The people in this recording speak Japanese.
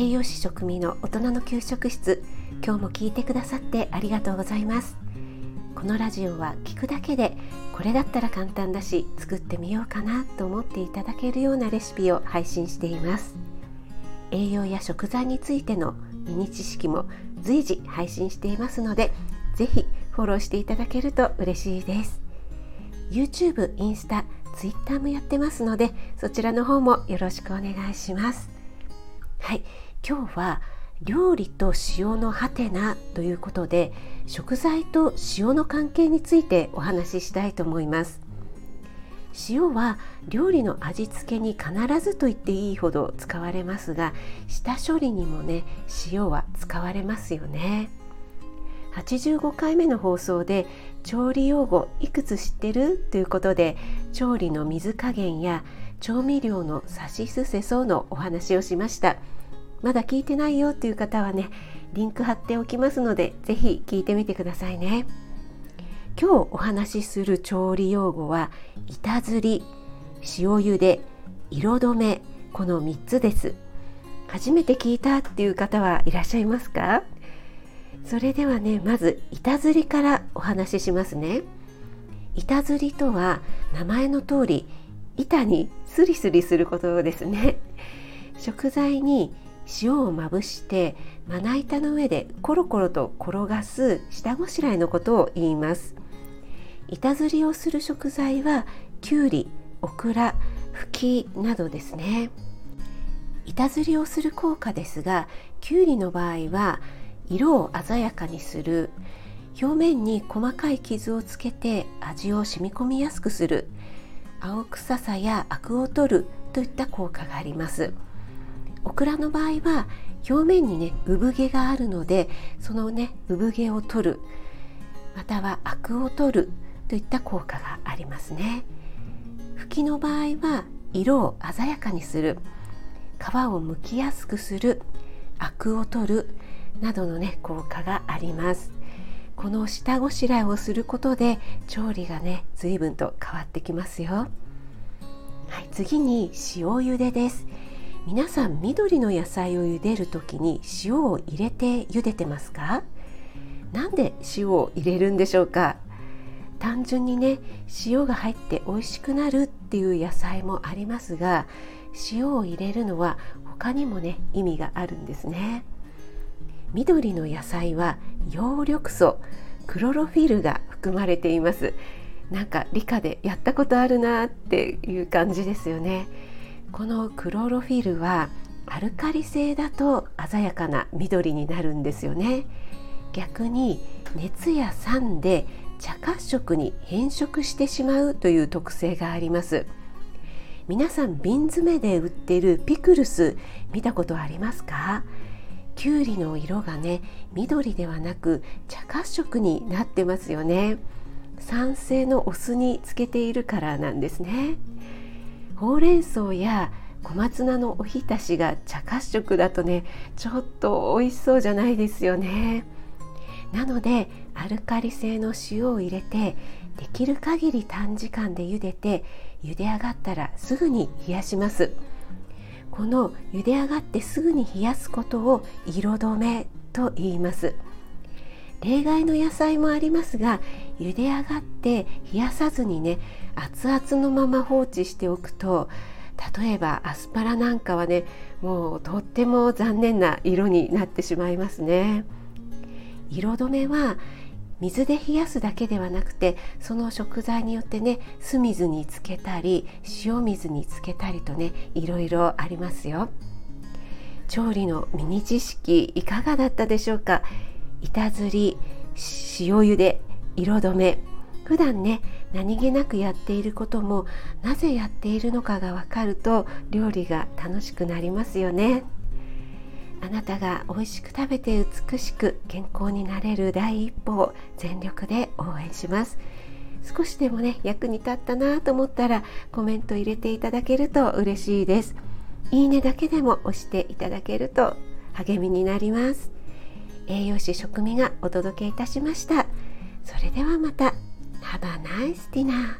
栄養士食味の大人の給食室。今日も聞いてくださってありがとうございます。このラジオは聞くだけでこれだったら簡単だし作ってみようかなと思っていただけるようなレシピを配信しています。栄養や食材についてのミニ知識も随時配信していますのでぜひフォローしていただけると嬉しいです。YouTube、インスタ、Twitter もやってますのでそちらの方もよろしくお願いします。はい。今日は料理と塩のハテナということで食材と塩の関係についてお話ししたいと思います。塩は料理の味付けに必ずと言っていいほど使われますが下処理にもね塩は使われますよね。85回目の放送で調理用語いくつ知ってる？ということで調理の水加減や調味料のさしすせそうのお話をしました。まだ聞いてないよという方はねリンク貼っておきますのでぜひ聞いてみてくださいね。今日お話しする調理用語は板ずり塩茹で色止めこの3つです。初めて聞いたっていう方はいらっしゃいますか？それではねまず板ずりからお話ししますね。板ずりとは名前の通り板にスリスリすることですね。食材に塩をまぶしてまな板の上でコロコロと転がす下ごしらえのことを言います。板ずりをする食材はきゅうり、オクラ、ふきなどですね。板ずりをする効果ですがきゅうりの場合は色を鮮やかにする。表面に細かい傷をつけて味を染み込みやすくする。青臭さやアクを取るといった効果があります。オクラの場合は表面にね産毛があるのでそのね産毛を取るまたはアクを取るといった効果がありますね。フキの場合は色を鮮やかにする皮を剥きやすくするアクを取るなどのね効果があります。この下ごしらえをすることで調理がね随分と変わってきますよ。はい、次に塩茹でです。皆さん緑の野菜を茹でる時に塩を入れて茹でてますか？なんで塩を入れるんでしょうか？単純にね塩が入って美味しくなるっていう野菜もありますが塩を入れるのは他にもね意味があるんですね。緑の野菜は葉緑素クロロフィルが含まれています。なんか理科でやったことあるなっていう感じですよね。このクロロフィルはアルカリ性だと鮮やかな緑になるんですよね。逆に熱や酸で茶褐色に変色してしまうという特性があります。皆さん瓶詰めで売っているピクルス見たことありますか？きゅうりの色がね緑ではなく茶褐色になってますよね。酸性のお酢につけているからなんですね。ほうれん草や小松菜のおひたしが茶褐色だとねちょっと美味しそうじゃないですよね。なのでアルカリ性の塩を入れてできる限り短時間で茹でて茹で上がったらすぐに冷やします。この茹で上がってすぐに冷やすことを色止めと言います。例外の野菜もありますが茹で上がって冷やさずにね熱々のまま放置しておくと例えばアスパラなんかはねもうとっても残念な色になってしまいますね。色止めは水で冷やすだけではなくてその食材によってね酢水につけたり塩水につけたりとねいろいろありますよ。調理のミニ知識いかがだったでしょうか？板ずり塩茹で。色止め。普段ね何気なくやっていることもなぜやっているのかがわかると料理が楽しくなりますよね。あなたが美味しく食べて美しく健康になれる第一歩を全力で応援します。少しでもね役に立ったなと思ったらコメント入れていただけると嬉しいです。いいねだけでも押していただけると励みになります。栄養士食味がお届けいたしました。それではまた Have a nice dinner